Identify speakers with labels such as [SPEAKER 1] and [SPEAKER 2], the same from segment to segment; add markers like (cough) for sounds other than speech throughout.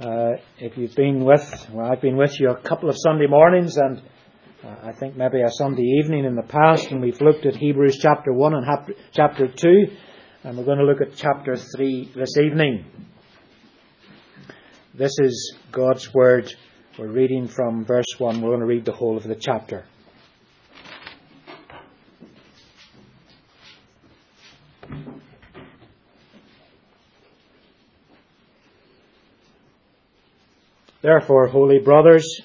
[SPEAKER 1] Uh, if you've been with, well, I've been with you a couple of Sunday mornings and uh, I think maybe a Sunday evening in the past, and we've looked at Hebrews chapter 1 and hap- chapter 2, and we're going to look at chapter 3 this evening. This is God's Word. We're reading from verse 1. We're going to read the whole of the chapter. Therefore, holy brothers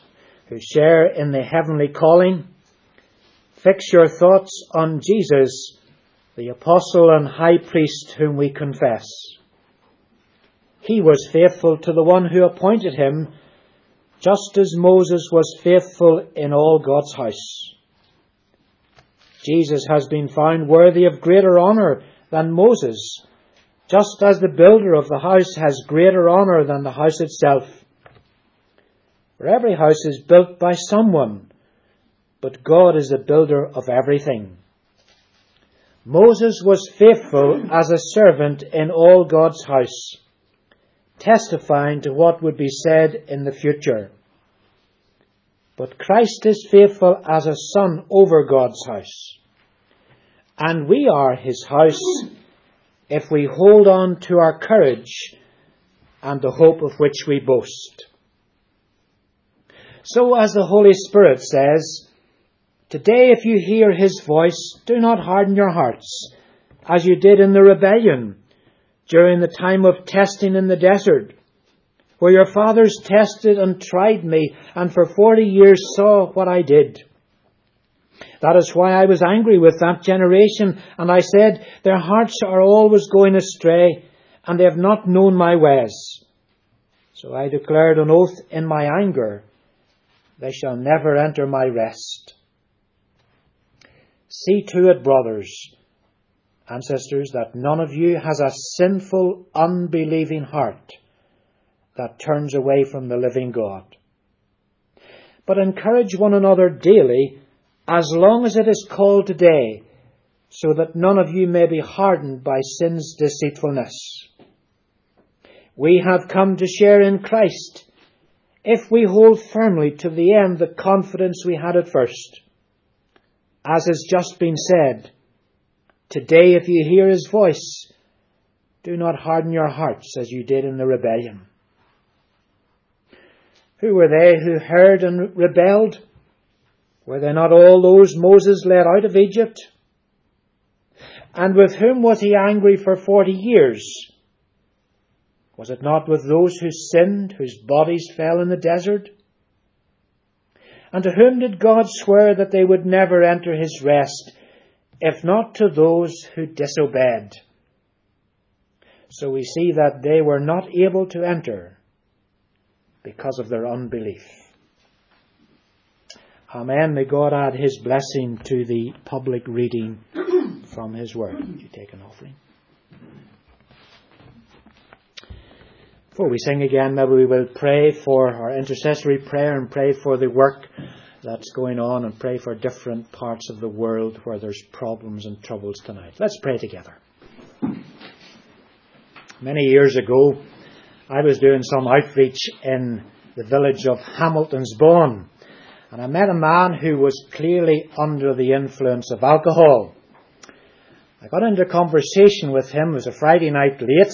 [SPEAKER 1] who share in the heavenly calling, fix your thoughts on Jesus, the apostle and high priest whom we confess. He was faithful to the one who appointed him, just as Moses was faithful in all God's house. Jesus has been found worthy of greater honour than Moses, just as the builder of the house has greater honour than the house itself. For every house is built by someone, but God is the builder of everything. Moses was faithful as a servant in all God's house, testifying to what would be said in the future. But Christ is faithful as a son over God's house. And we are his house if we hold on to our courage and the hope of which we boast. So, as the Holy Spirit says, Today, if you hear his voice, do not harden your hearts, as you did in the rebellion during the time of testing in the desert, where your fathers tested and tried me, and for forty years saw what I did. That is why I was angry with that generation, and I said, Their hearts are always going astray, and they have not known my ways. So I declared an oath in my anger they shall never enter my rest. See to it, brothers and sisters, that none of you has a sinful, unbelieving heart that turns away from the living God. But encourage one another daily, as long as it is called today, so that none of you may be hardened by sin's deceitfulness. We have come to share in Christ if we hold firmly to the end the confidence we had at first. As has just been said, today if you hear his voice, do not harden your hearts as you did in the rebellion. Who were they who heard and rebelled? Were they not all those Moses led out of Egypt? And with whom was he angry for forty years? Was it not with those who sinned, whose bodies fell in the desert? And to whom did God swear that they would never enter his rest, if not to those who disobeyed? So we see that they were not able to enter because of their unbelief. Amen. May God add his blessing to the public reading from his word. You take an offering. Before we sing again, maybe we will pray for our intercessory prayer and pray for the work that's going on and pray for different parts of the world where there's problems and troubles tonight. Let's pray together. Many years ago, I was doing some outreach in the village of Hamiltonsbawn, and I met a man who was clearly under the influence of alcohol. I got into conversation with him. It was a Friday night late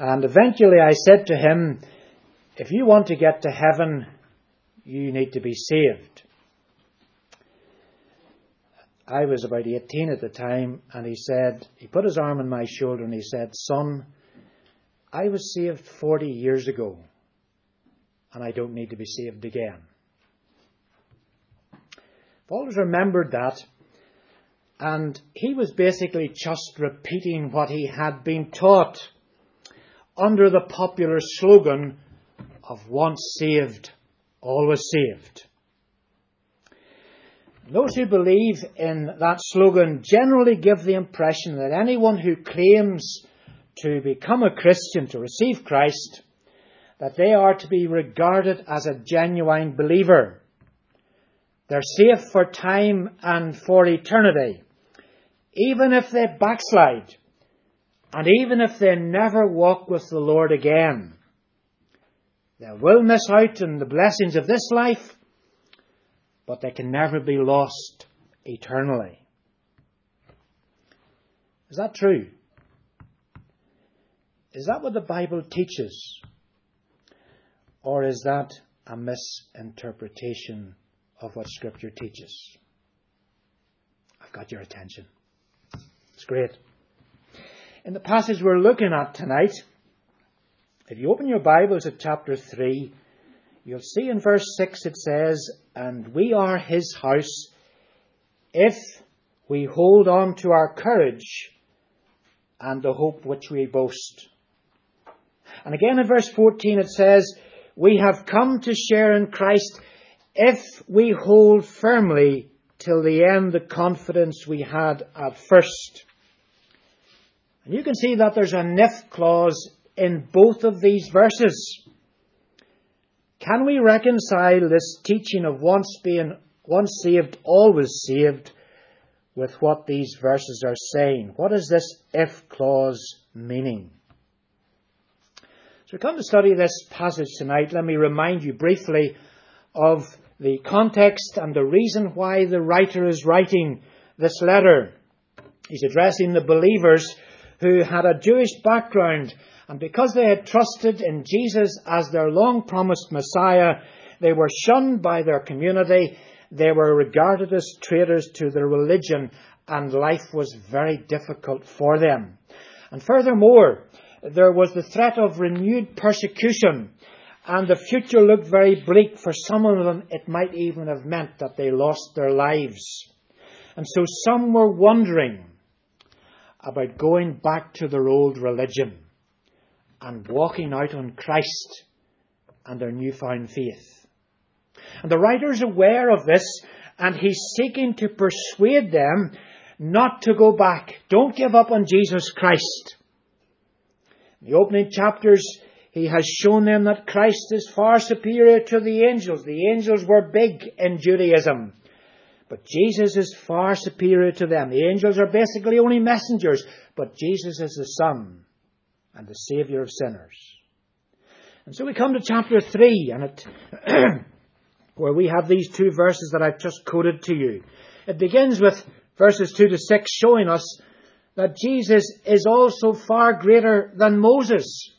[SPEAKER 1] and eventually I said to him, if you want to get to heaven, you need to be saved. I was about 18 at the time, and he said, he put his arm on my shoulder and he said, Son, I was saved 40 years ago, and I don't need to be saved again. I've always remembered that, and he was basically just repeating what he had been taught under the popular slogan of once saved, always saved. Those who believe in that slogan generally give the impression that anyone who claims to become a Christian, to receive Christ, that they are to be regarded as a genuine believer. They're safe for time and for eternity, even if they backslide and even if they never walk with the Lord again, They will miss out on the blessings of this life, but they can never be lost eternally. Is that true? Is that what the Bible teaches? Or is that a misinterpretation of what Scripture teaches? I've got your attention. It's great. In the passage we're looking at tonight, if you open your Bibles at chapter 3, you'll see in verse 6 it says, And we are his house if we hold on to our courage and the hope which we boast. And again in verse 14 it says, We have come to share in Christ if we hold firmly till the end the confidence we had at first. You can see that there's an if clause in both of these verses. Can we reconcile this teaching of once being once saved, always saved with what these verses are saying? What is this if clause meaning? So come to study this passage tonight. Let me remind you briefly of the context and the reason why the writer is writing this letter. He's addressing the believers who had a Jewish background and because they had trusted in Jesus as their long promised Messiah, they were shunned by their community. They were regarded as traitors to their religion and life was very difficult for them. And furthermore, there was the threat of renewed persecution, and the future looked very bleak. For some of them, it might even have meant that they lost their lives. And so some were wondering about going back to their old religion and walking out on Christ and their newfound faith. And the writer is aware of this, and he's seeking to persuade them not to go back. Don't give up on Jesus Christ. In the opening chapters, he has shown them that Christ is far superior to the angels. The angels were big in Judaism. But Jesus is far superior to them. The angels are basically only messengers, but Jesus is the Son and the Saviour of sinners. And so we come to chapter 3, and it, (clears throat) where we have these two verses that I've just quoted to you. It begins with verses 2 to 6 showing us that Jesus is also far greater than Moses.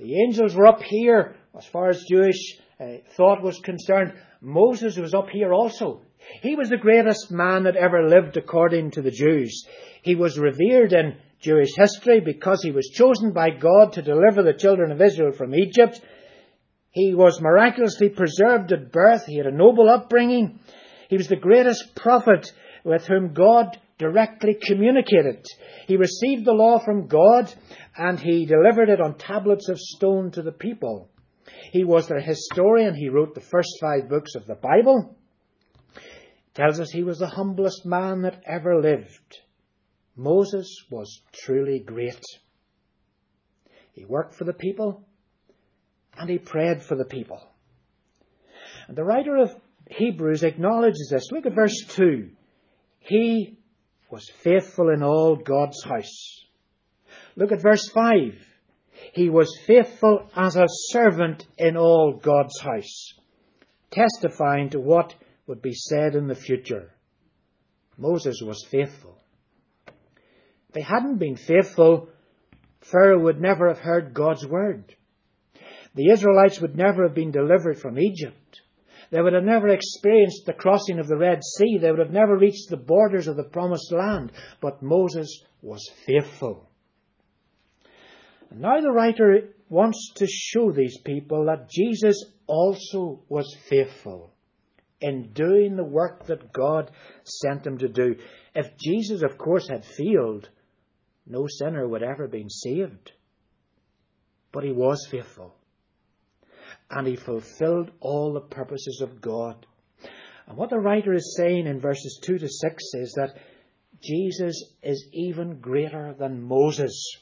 [SPEAKER 1] The angels were up here as far as Jewish uh, thought was concerned. Moses was up here also. He was the greatest man that ever lived according to the Jews. He was revered in Jewish history because he was chosen by God to deliver the children of Israel from Egypt. He was miraculously preserved at birth. He had a noble upbringing. He was the greatest prophet with whom God directly communicated. He received the law from God and he delivered it on tablets of stone to the people. He was their historian. He wrote the first five books of the Bible. Tells us he was the humblest man that ever lived. Moses was truly great. He worked for the people and he prayed for the people. And the writer of Hebrews acknowledges this. Look at verse 2. He was faithful in all God's house. Look at verse 5. He was faithful as a servant in all God's house, testifying to what would be said in the future. Moses was faithful. If he hadn't been faithful, Pharaoh would never have heard God's word. The Israelites would never have been delivered from Egypt. They would have never experienced the crossing of the Red Sea. They would have never reached the borders of the promised land. But Moses was faithful. And now the writer wants to show these people that Jesus also was faithful in doing the work that God sent him to do. If Jesus, of course, had failed, no sinner would ever have been saved. But he was faithful and he fulfilled all the purposes of God. And what the writer is saying in verses 2 to 6 is that Jesus is even greater than Moses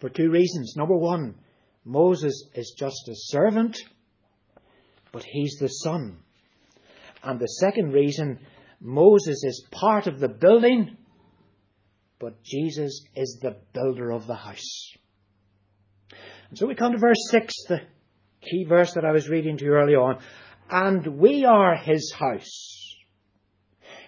[SPEAKER 1] for two reasons. Number one, Moses is just a servant, but he's the son. And the second reason, Moses is part of the building, but Jesus is the builder of the house. And so we come to verse 6, the key verse that I was reading to you early on. And we are his house.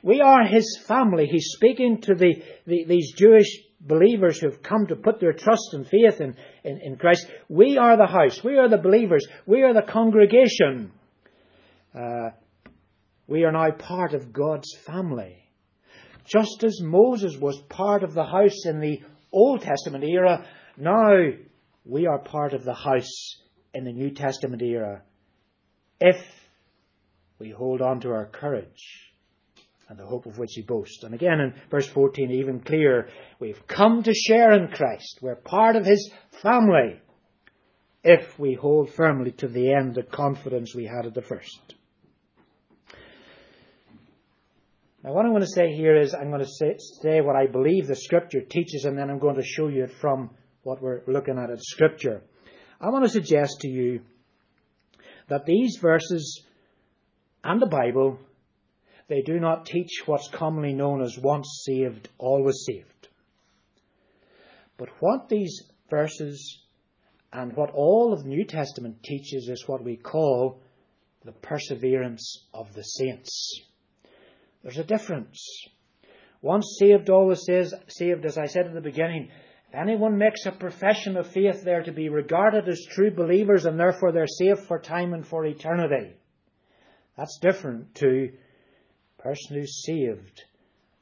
[SPEAKER 1] We are his family. He's speaking to the, the, these Jewish believers who have come to put their trust and faith in, in, in, Christ. We are the house. We are the believers. We are the congregation. Uh, we are now part of God's family. Just as Moses was part of the house in the Old Testament era, now we are part of the house in the New Testament era if we hold on to our courage and the hope of which he boasts. And again in verse 14, even clearer, we've come to share in Christ. We're part of his family if we hold firmly to the end the confidence we had at the first. Now, what I'm going to say here is I'm going to say, say, what I believe the Scripture teaches, and then I'm going to show you it from what we're looking at in Scripture. I want to suggest to you that these verses and the Bible, they do not teach what's commonly known as once saved, always saved. But what these verses and what all of the New Testament teaches is what we call the perseverance of the saints. There's a difference. Once saved, always says, saved, as I said at the beginning. If anyone makes a profession of faith, they're to be regarded as true believers and therefore they're saved for time and for eternity. That's different to a person who's saved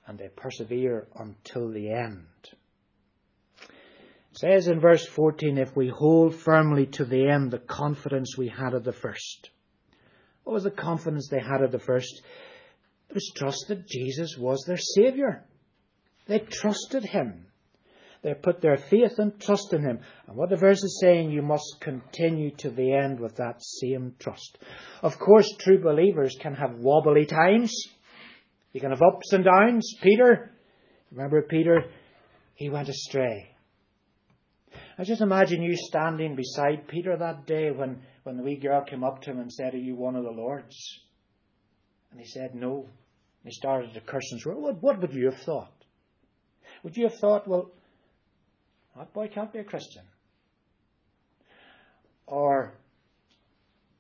[SPEAKER 1] and they persevere until the end. It says in verse 14, if we hold firmly to the end the confidence we had at the first. What was the confidence they had at the first? Was trust that Jesus was their Saviour. They trusted Him. They put their faith and trust in Him. And what the verse is saying, you must continue to the end with that same trust. Of course, true believers can have wobbly times. You can have ups and downs. Peter, remember Peter? He went astray. I just imagine you standing beside Peter that day when, when the wee girl came up to him and said, Are you one of the Lord's? And he said, No. He started and swear. What, what would you have thought? Would you have thought, well, that boy can't be a Christian? Or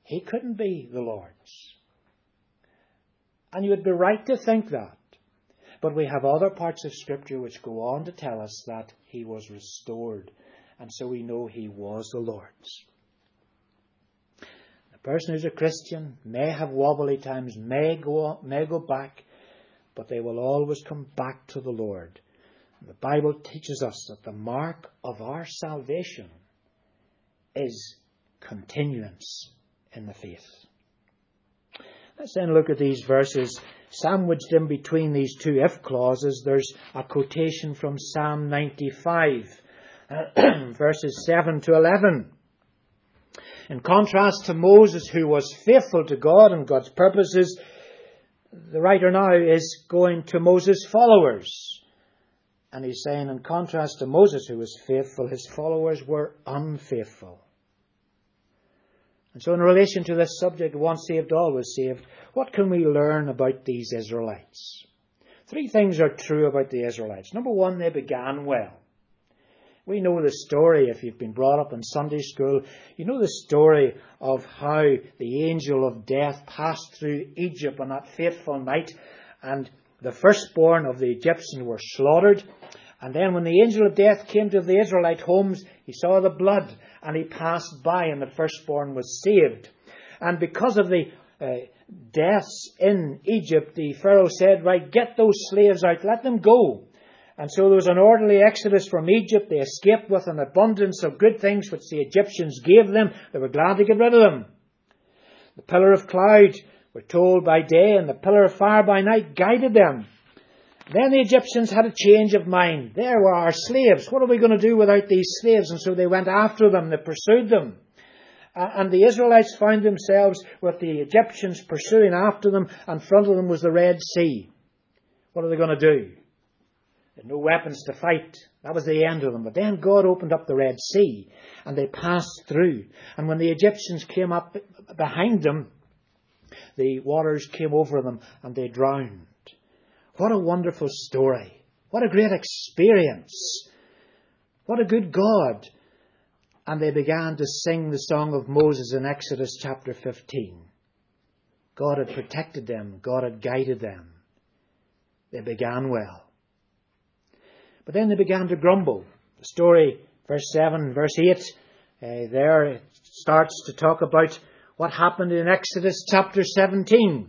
[SPEAKER 1] he couldn't be the Lord's. And you would be right to think that. But we have other parts of Scripture which go on to tell us that he was restored. And so we know he was the Lord's. The person who's a Christian may have wobbly times, may go, may go back, but they will always come back to the Lord. The Bible teaches us that the mark of our salvation is continuance in the faith. Let's then look at these verses. Sandwiched in between these two if clauses, there's a quotation from Psalm 95, (clears throat) verses 7 to 11. In contrast to Moses, who was faithful to God and God's purposes, the writer now is going to Moses' followers. And he's saying, in contrast to Moses, who was faithful, his followers were unfaithful. And so, in relation to this subject, once saved, always saved, what can we learn about these Israelites? Three things are true about the Israelites. Number one, they began well. We know the story, if you've been brought up in Sunday school, you know the story of how the angel of death passed through Egypt on that fateful night, and the firstborn of the Egyptians were slaughtered. And then when the angel of death came to the Israelite homes, he saw the blood, and he passed by, and the firstborn was saved. And because of the uh, deaths in Egypt, the Pharaoh said, Right, get those slaves out, let them go. And so there was an orderly exodus from Egypt. They escaped with an abundance of good things which the Egyptians gave them. They were glad to get rid of them. The pillar of cloud, were told by day, and the pillar of fire by night guided them. Then the Egyptians had a change of mind. There were our slaves. What are we going to do without these slaves? And so they went after them. They pursued them. Uh, and the Israelites found themselves with the Egyptians pursuing after them. In front of them was the Red Sea. What are they going to do? They had no weapons to fight. That was the end of them. But then God opened up the Red Sea and they passed through. And when the Egyptians came up behind them, the waters came over them and they drowned. What a wonderful story. What a great experience. What a good God. and they began to sing the song of Moses in Exodus chapter 15. God had protected them, God had guided them. They began well. But then they began to grumble. The story, verse 7, verse 8, uh, there it starts to talk about what happened in Exodus chapter 17.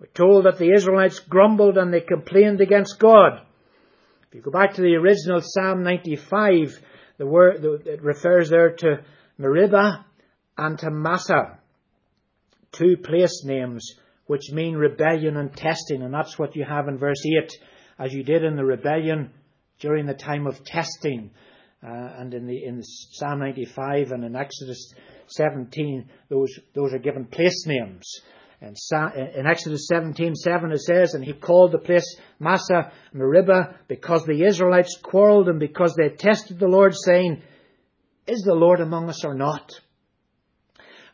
[SPEAKER 1] We're told that the Israelites grumbled and they complained against God. If you go back to the original Psalm 95, the word it refers there to Meribah and to Massah, two place names which mean rebellion and testing, and that's what you have in verse 8, as you did in the rebellion during the time of testing. Uh, and in the in Psalm 95 and in Exodus 17, those those are given place names. And in Exodus 17, 7 it says, And he called the place Massah Meribah because the Israelites quarreled and because they tested the Lord, saying, Is the Lord among us or not?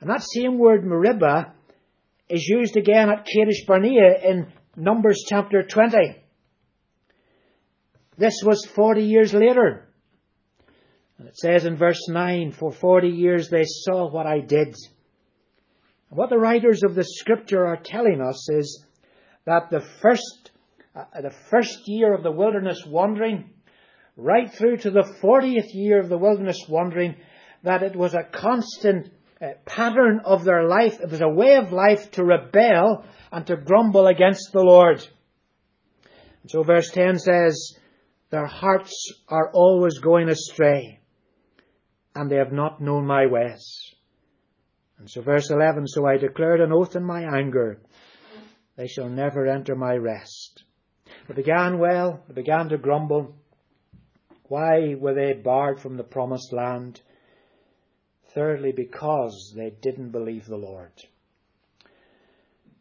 [SPEAKER 1] And that same word Meribah is used again at Kadesh Barnea in Numbers chapter 20. This was 40 years later. And it says in verse 9, For 40 years they saw what I did what the writers of the scripture are telling us is that the first, uh, the first year of the wilderness wandering, right through to the 40th year of the wilderness wandering, that it was a constant uh, pattern of their life. It was a way of life to rebel and to grumble against the Lord. And so verse 10 says, Their hearts are always going astray, and they have not known my ways. And so verse 11, so I declared an oath in my anger, they shall never enter my rest. They began well, they began to grumble. Why were they barred from the promised land? Thirdly, because they didn't believe the Lord.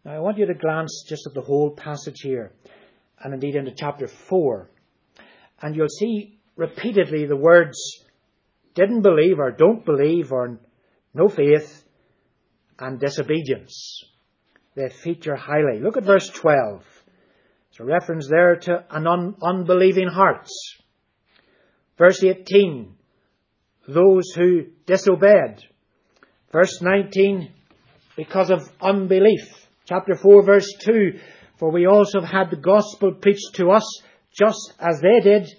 [SPEAKER 1] Now I want you to glance just at the whole passage here, and indeed into chapter 4. And you'll see repeatedly the words didn't believe or don't believe or no faith and disobedience. They feature highly. Look at verse 12. It's a reference there to an un- unbelieving hearts. Verse 18, those who disobeyed. Verse 19, because of unbelief. Chapter 4, verse 2, for we also have had the gospel preached to us just as they did,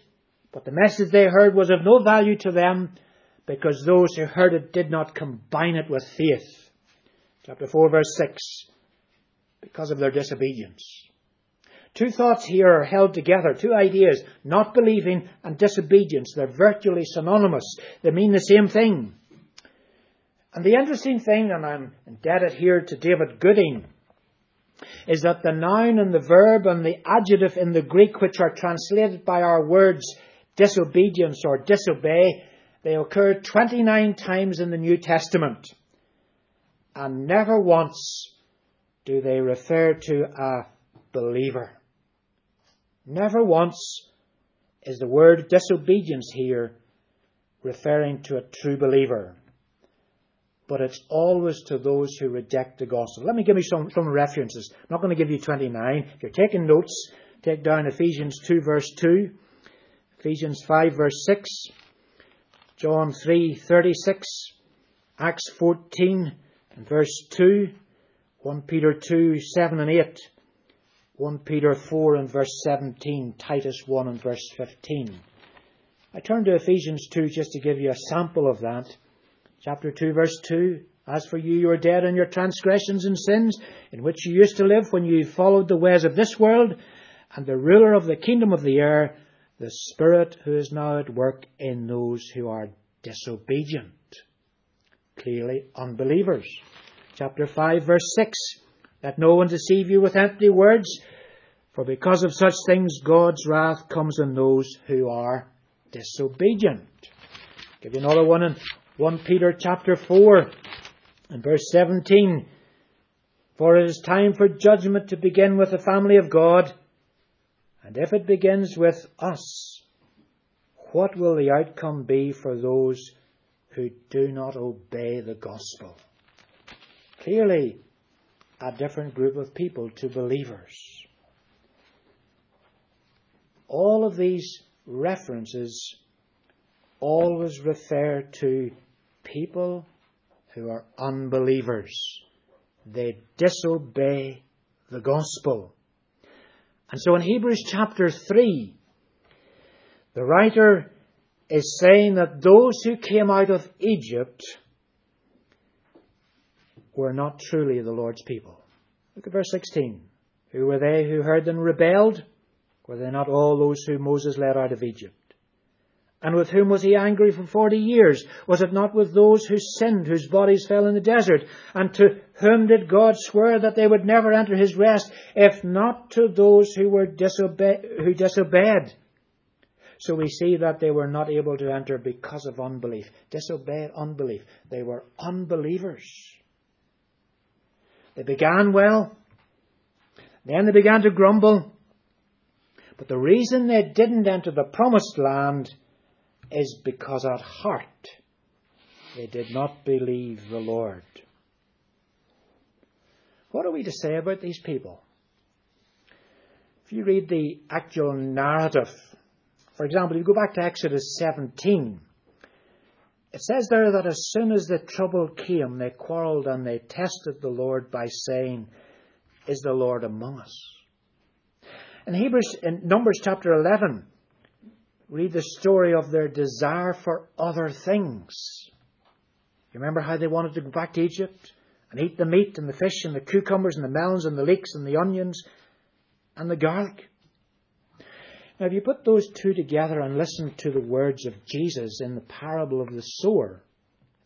[SPEAKER 1] but the message they heard was of no value to them because those who heard it did not combine it with faith. Chapter 4, verse 6. Because of their disobedience. Two thoughts here are held together, two ideas, not believing and disobedience. They're virtually synonymous. They mean the same thing. And the interesting thing, and I'm indebted here to David Gooding, is that the noun and the verb and the adjective in the Greek, which are translated by our words disobedience or disobey, they occur 29 times in the New Testament and never once do they refer to a believer. Never once is the word disobedience here referring to a true believer. But it's always to those who reject the gospel. Let me give you some, some references. I'm not going to give you 29. If you're taking notes, take down Ephesians 2 verse 2, Ephesians 5 verse 6, John 3 36, Acts 14 in verse 2, 1 Peter 2, 7 and 8, 1 Peter 4 and verse 17, Titus 1 and verse 15. I turn to Ephesians 2 just to give you a sample of that. Chapter 2 verse 2, As for you, you are dead in your transgressions and sins, in which you used to live when you followed the ways of this world, and the ruler of the kingdom of the air, the Spirit who is now at work in those who are disobedient clearly unbelievers. Chapter 5, verse 6 Let no one deceive you with empty words, for because of such things God's wrath comes on those who are disobedient. Give you another one in 1 Peter chapter 4 and verse 17. For it is time for judgment to begin with the family of God, and if it begins with us, what will the outcome be for those who do not obey the gospel. Clearly, a different group of people to believers. All of these references always refer to people who are unbelievers. They disobey the gospel. And so in Hebrews chapter 3, the writer is saying that those who came out of Egypt were not truly the Lord's people. Look at verse 16. Who were they who heard and rebelled? Were they not all those whom Moses led out of Egypt? And with whom was he angry for forty years? Was it not with those who sinned, whose bodies fell in the desert? And to whom did God swear that they would never enter his rest, if not to those who were disobe- who disobeyed? So we see that they were not able to enter because of unbelief. Disobeyed unbelief. They were unbelievers. They began well. Then they began to grumble. But the reason they didn't enter the promised land is because at heart they did not believe the Lord. What are we to say about these people? If you read the actual narrative, for example, you go back to Exodus 17, it says there that as soon as the trouble came, they quarreled and they tested the Lord by saying, Is the Lord among us? In Hebrews, in Numbers chapter 11, read the story of their desire for other things. You remember how they wanted to go back to Egypt and eat the meat and the fish and the cucumbers and the melons and the leeks and the onions and the garlic? Now, if you put those two together and listen to the words of Jesus in the parable of the sower,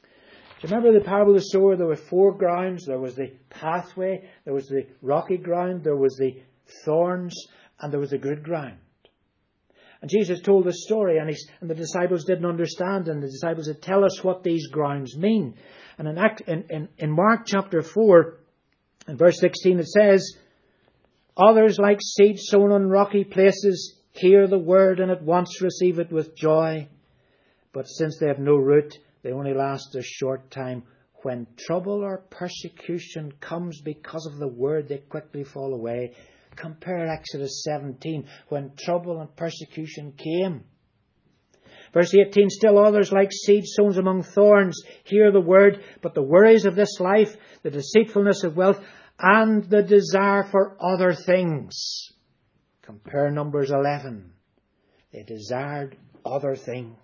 [SPEAKER 1] do you remember the parable of the sower? There were four grounds. There was the pathway, there was the rocky ground, there was the thorns, and there was the good ground. And Jesus told this story, and, and, the disciples didn't understand, and the disciples said, Tell us what these grounds mean. And in, Act, in, in, in Mark chapter 4, in verse 16, it says, Others, like seed sown on rocky places, hear the word and at once receive it with joy. But since they have no root, they only last a short time. When trouble or persecution comes because of the word, they quickly fall away. Compare Exodus 17 when trouble and persecution came. Verse 18, still others like seed sown among thorns hear the word, but the worries of this life, the deceitfulness of wealth, and the desire for other things. Compare Numbers 11. They desired other things.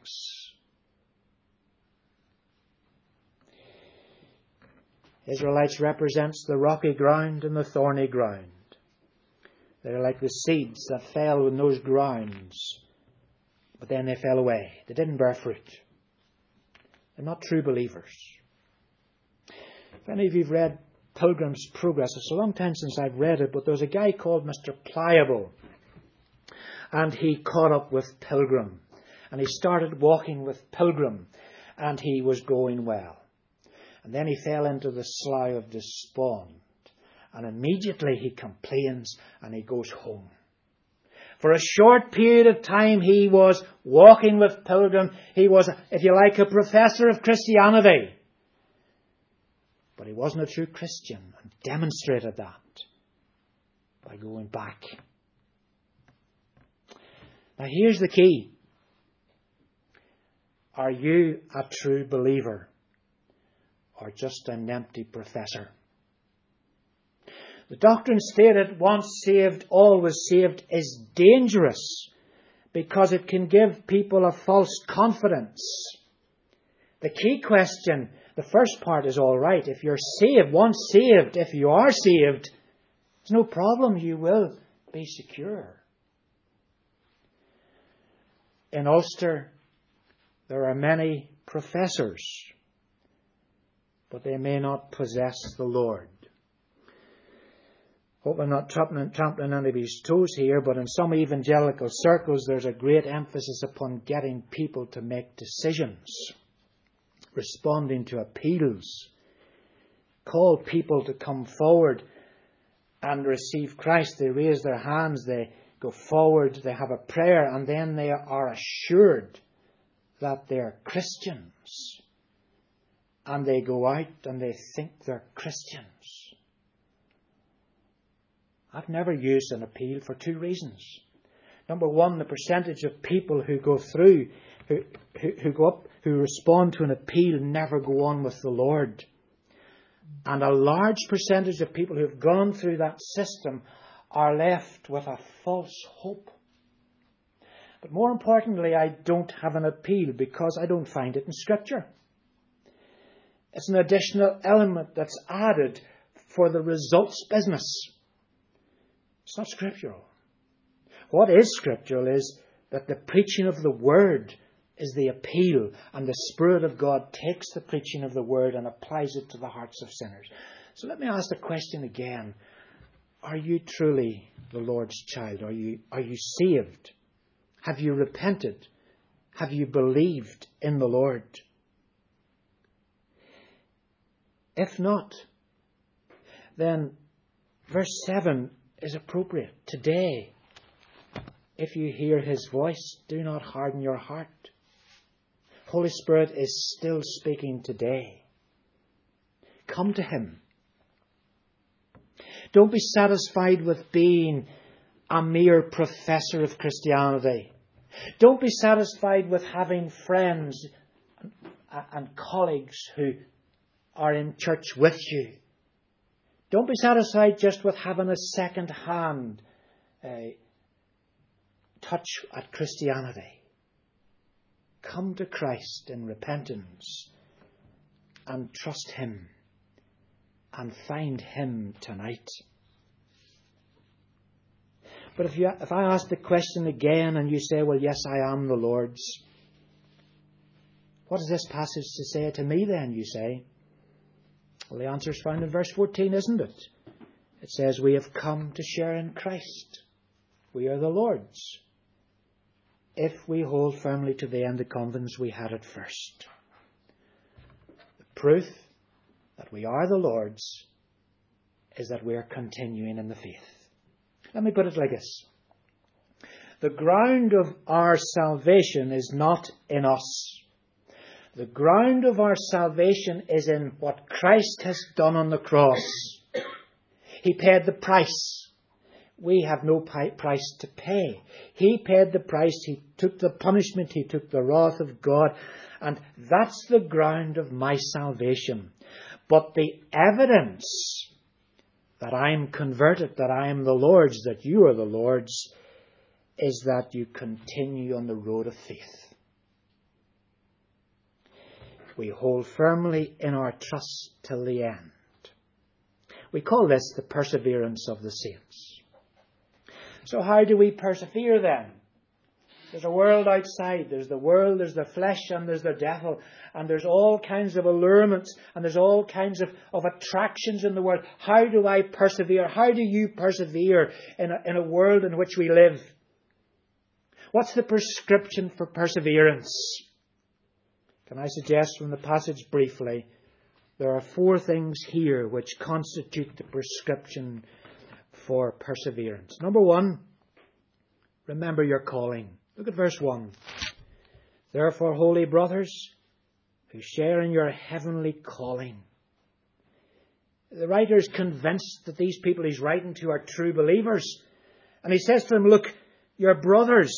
[SPEAKER 1] Israelites represents the rocky ground and the thorny ground. They're like the seeds that fell in those grounds, but then they fell away. They didn't bear fruit. They're not true believers. If any of you have read Pilgrim's Progress, it's a long time since I've read it, but there's a guy called Mr. Pliable, and he caught up with Pilgrim, and he started walking with Pilgrim, and he was going well. And then he fell into the slough of despond and immediately he complains and he goes home. For a short period of time he was walking with Pilgrim. He was, if you like, a professor of Christianity. But he wasn't a true Christian and demonstrated that by going back. Now here's the key. Are you a true believer or just an empty professor? The doctrine stated once saved, always saved is dangerous because it can give people a false confidence. The key question, the first part is all right. If you're saved, once saved, if you are saved, there's no problem. You will be secure. In Ulster, there are many professors, but they may not possess the Lord. Hope I'm not trampling, trampling anybody's toes here, but in some evangelical circles, there's a great emphasis upon getting people to make decisions, responding to appeals, call people to come forward and receive Christ. They raise their hands, they go forward, they have a prayer, and then they are assured that they're Christians. And they go out and they think they're Christians. I've never used an appeal for two reasons. Number one, the percentage of people who go through, who, who, who go up, who respond to an appeal, never go on with the Lord. And a large percentage of people who have gone through that system are left with a false hope. But more importantly, I don't have an appeal because I don't find it in Scripture. It's an additional element that's added for the results business. It's not scriptural. What is scriptural is that the preaching of the Word is the appeal, and the Spirit of God takes the preaching of the Word and applies it to the hearts of sinners. So let me ask the question again Are you truly the Lord's child? Are you, are you saved? Have you repented? Have you believed in the Lord? If not, then verse 7 is appropriate. Today, if you hear his voice, do not harden your heart. Holy Spirit is still speaking today. Come to him. Don't be satisfied with being a mere professor of Christianity. Don't be satisfied with having friends and colleagues who are in church with you. Don't be satisfied just with having a second hand uh, touch at Christianity. Come to Christ in repentance and trust Him and find Him tonight. But if, you, if I ask the question again and you say, Well, yes, I am the Lord's, what does this passage to say to me then, you say? Well, the answer is found in verse 14, isn't it? It says, We have come to share in Christ. We are the Lord's. If we hold firmly to the end of confidence we had at first. The proof that we are the Lord's is that we are continuing in the faith. Let me put it like this. The ground of our salvation is not in us. The ground of our salvation is in what Christ has done on the cross. He paid the price. We have no price to pay. He paid the price. He took the punishment. He took the wrath of God. And that's the ground of my salvation. But the evidence that I'm converted, that I am the Lord's, that you are the Lord's, is that you continue on the road of faith we hold firmly in our trust till the end. We call this the perseverance of the saints. So, how do we persevere then? There's a world outside. There's the world, there's the flesh, and there's the devil. And there's all kinds of allurements, and there's all kinds of, of attractions in the world. How do I persevere? How do you persevere in a, in a world in which we live? What's the prescription for perseverance? Can I suggest from the passage briefly? There are four things here which constitute the prescription for perseverance. Number one, remember your calling. Look at verse 1. Therefore, holy brothers, who share in your heavenly calling. The writer is convinced that these people he's writing to are true believers. And he says to them, Look, you're brothers.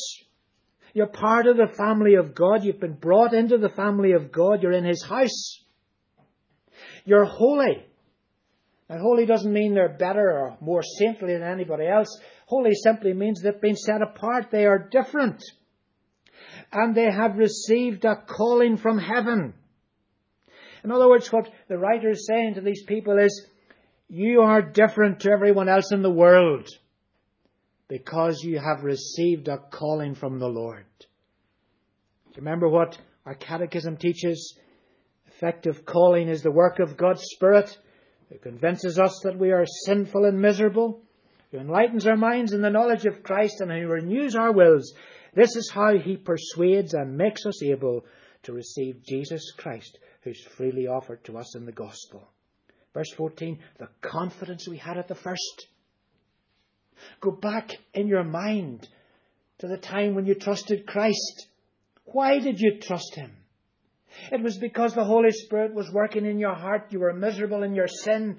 [SPEAKER 1] You're part of the family of God. You've been brought into the family of God. You're in His house. You're holy. Now, holy doesn't mean they're better or more saintly than anybody else. Holy simply means they've been set apart. They are different. And they have received a calling from heaven. In other words, what the writer is saying to these people is, you are different to everyone else in the world because you have received a calling from the Lord. Remember what our catechism teaches? Effective calling is the work of God's Spirit who convinces us that we are sinful and miserable, who enlightens our minds in the knowledge of Christ and who renews our wills. This is how he persuades and makes us able to receive Jesus Christ, who's freely offered to us in the gospel. Verse 14, the confidence we had at the first. Go back in your mind to the time when you trusted Christ. Why did you trust Him? It was because the Holy Spirit was working in your heart. You were miserable in your sin.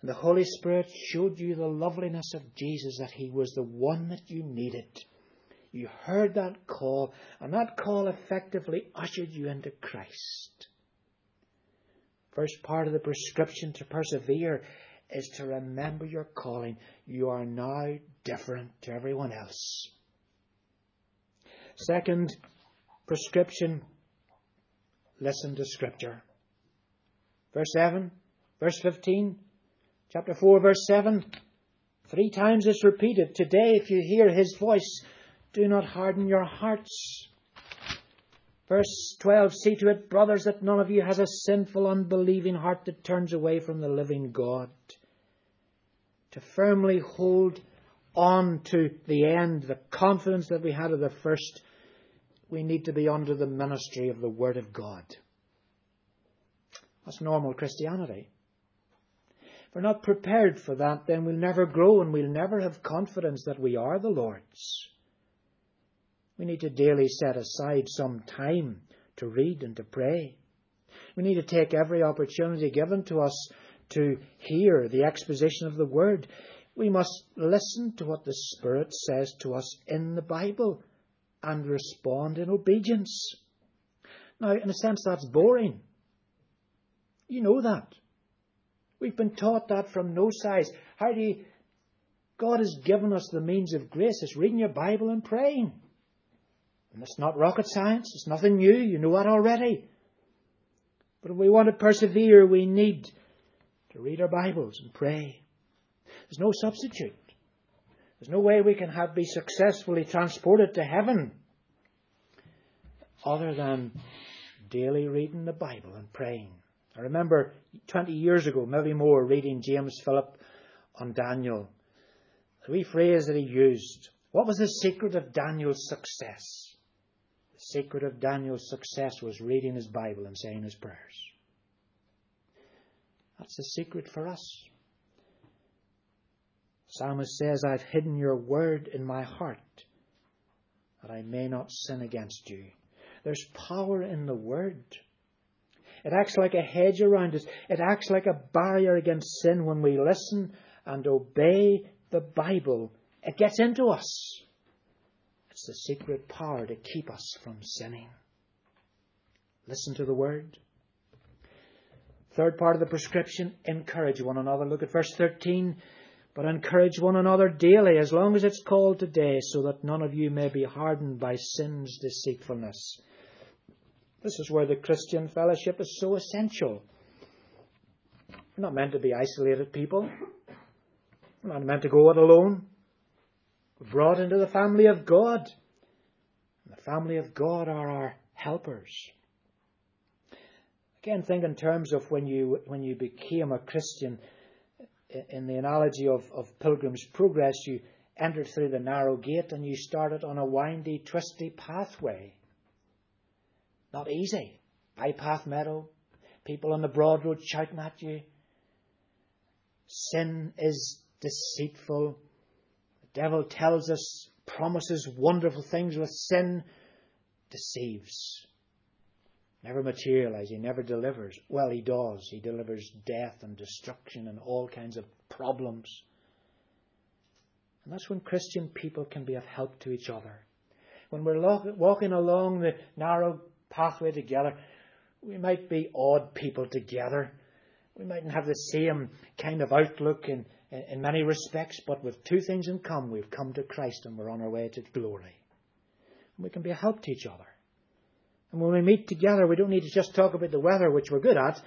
[SPEAKER 1] And the Holy Spirit showed you the loveliness of Jesus, that He was the one that you needed. You heard that call, and that call effectively ushered you into Christ. First part of the prescription to persevere is to remember your calling. You are now different to everyone else. Second prescription, listen to Scripture. Verse 7, verse 15, chapter 4, verse 7. Three times it's repeated. Today, if you hear his voice, do not harden your hearts. Verse 12 See to it, brothers, that none of you has a sinful, unbelieving heart that turns away from the living God. To firmly hold on to the end, the confidence that we had at the first, we need to be under the ministry of the Word of God. That's normal Christianity. If we're not prepared for that, then we'll never grow and we'll never have confidence that we are the Lord's. We need to daily set aside some time to read and to pray. We need to take every opportunity given to us to hear the exposition of the Word. We must listen to what the Spirit says to us in the Bible and respond in obedience. Now, in a sense, that's boring. You know that. We've been taught that from no size. How do you. God has given us the means of grace. It's reading your Bible and praying. And it's not rocket science, it's nothing new, you know that already. But if we want to persevere, we need to read our Bibles and pray. There's no substitute. There's no way we can have be successfully transported to heaven other than daily reading the Bible and praying. I remember 20 years ago, maybe more, reading James Philip on Daniel. The wee phrase that he used. What was the secret of Daniel's success? The secret of Daniel's success was reading his Bible and saying his prayers. That's the secret for us. Psalmist says, I've hidden your word in my heart that I may not sin against you. There's power in the word. It acts like a hedge around us. It acts like a barrier against sin when we listen and obey the Bible. It gets into us. It's the secret power to keep us from sinning. Listen to the word. Third part of the prescription encourage one another. Look at verse 13. But encourage one another daily, as long as it's called today, so that none of you may be hardened by sin's deceitfulness. This is where the Christian fellowship is so essential. We're not meant to be isolated people. We're not meant to go it alone We're brought into the family of God. And the family of God are our helpers. Again, think in terms of when you when you became a Christian. In the analogy of, of Pilgrim's Progress, you entered through the narrow gate and you started on a windy, twisty pathway. Not easy. Bypath meadow, people on the broad road shouting at you. Sin is deceitful The devil tells us, promises wonderful things with sin, deceives. Never materializes. He never delivers. Well, he does. He delivers death and destruction and all kinds of problems. And that's when Christian people can be of help to each other. When we're walking along the narrow pathway together, we might be odd people together. We mightn't have the same kind of outlook and in many respects, but with two things in common. We've come to Christ and we're on our way to glory. And we can be a help to each other. And when we meet together, we don't need to just talk about the weather, which we're good at.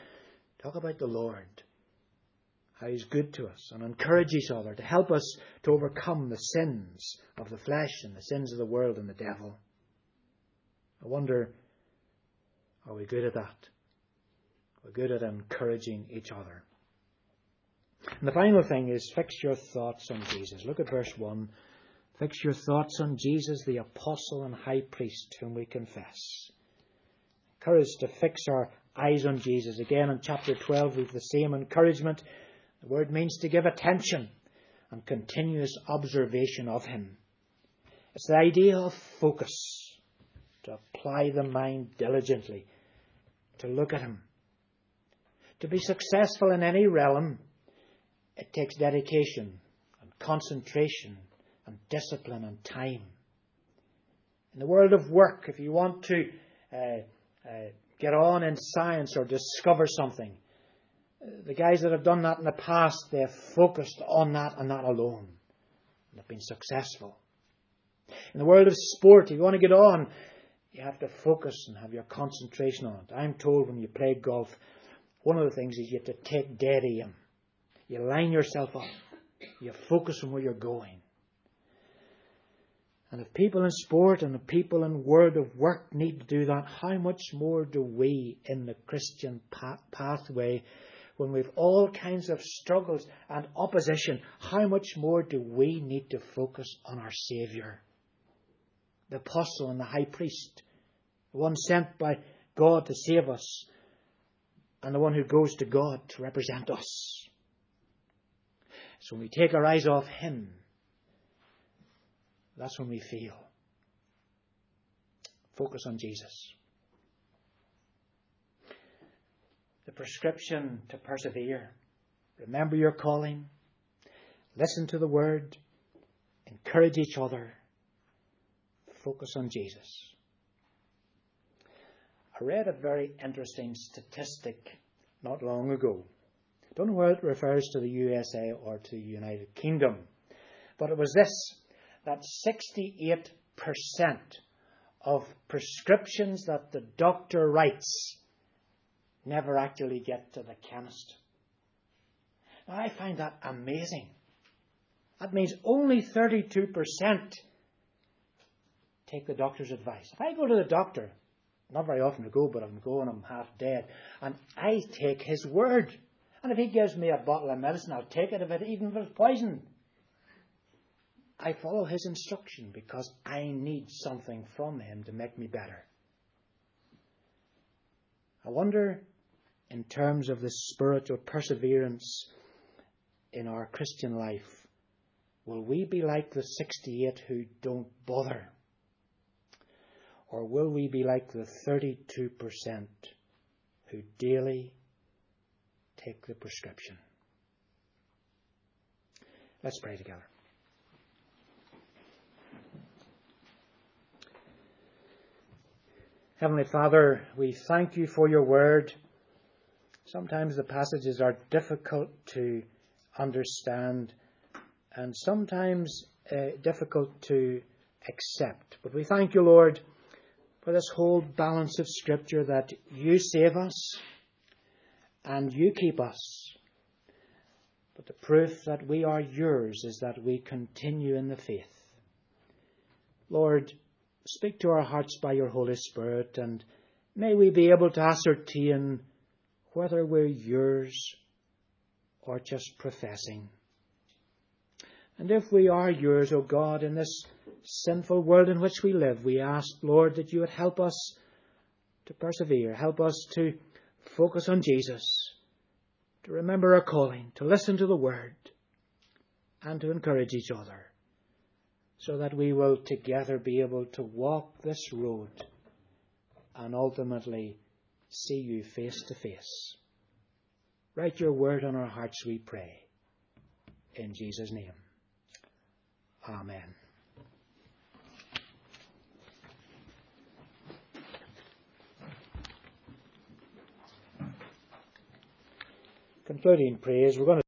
[SPEAKER 1] Talk about the Lord. How He's good to us and encourage each other to help us to overcome the sins of the flesh and the sins of the world and the devil. I wonder, are we good at that? We're good at encouraging each other. And the final thing is fix your thoughts on Jesus. Look at verse 1. Fix your thoughts on Jesus, the apostle and high priest, whom we confess. Encouraged to fix our eyes on Jesus. Again, in chapter 12, we've the same encouragement. The word means to give attention and continuous observation of Him. It's the idea of focus, to apply the mind diligently, to look at Him. To be successful in any realm, it takes dedication and concentration and discipline and time. In the world of work, if you want to uh, uh, get on in science or discover something, the guys that have done that in the past, they've focused on that and that alone. And they've been successful. In the world of sport, if you want to get on, you have to focus and have your concentration on it. I'm told when you play golf, one of the things is you have to take dead aim. You line yourself up. You focus on where you're going. And if people in sport and the people in world of work need to do that, how much more do we in the Christian pathway when we've all kinds of struggles and opposition, how much more do we need to focus on our Saviour? The apostle and the high priest, the one sent by God to save us, and the one who goes to God to represent us. So when we take our eyes off Him, that's when we feel. Focus on Jesus. The prescription to persevere. Remember your calling. Listen to the word. Encourage each other. Focus on Jesus. I read a very interesting statistic not long ago. I don't know whether it refers to the USA or to the United Kingdom, but it was this that 68% of prescriptions that the doctor writes never actually get to the chemist. Now, I find that amazing. That means only 32% take the doctor's advice. If I go to the doctor, not very often to go, but I'm going, I'm half dead, and I take his word. And if he gives me a bottle of medicine, I'll take it if it even if it's poison. I follow his instruction because I need something from him to make me better. I wonder, in terms of the spiritual perseverance in our Christian life, will we be like the 68 who don't bother? Or will we be like the 32% who daily take the prescription? Let's pray together. Heavenly Father, we thank you for your word. Sometimes the passages are difficult to understand and sometimes uh, difficult to accept. But we thank you, Lord, for this whole balance of Scripture that you save us and you keep us. But the proof that we are yours is that we continue in the faith. Lord, Speak to our hearts by your Holy Spirit, and may we be able to ascertain whether we're yours or just professing. And if we are yours, O God, in this sinful world in which we live, we ask, Lord, that you would help us to persevere, help us to focus on Jesus, to remember our calling, to listen to the word, and to encourage each other so that we will together be able to walk this road and ultimately see you face to face. Write your word on our hearts, we pray. In Jesus' name. Amen. Concluding praise, we're going to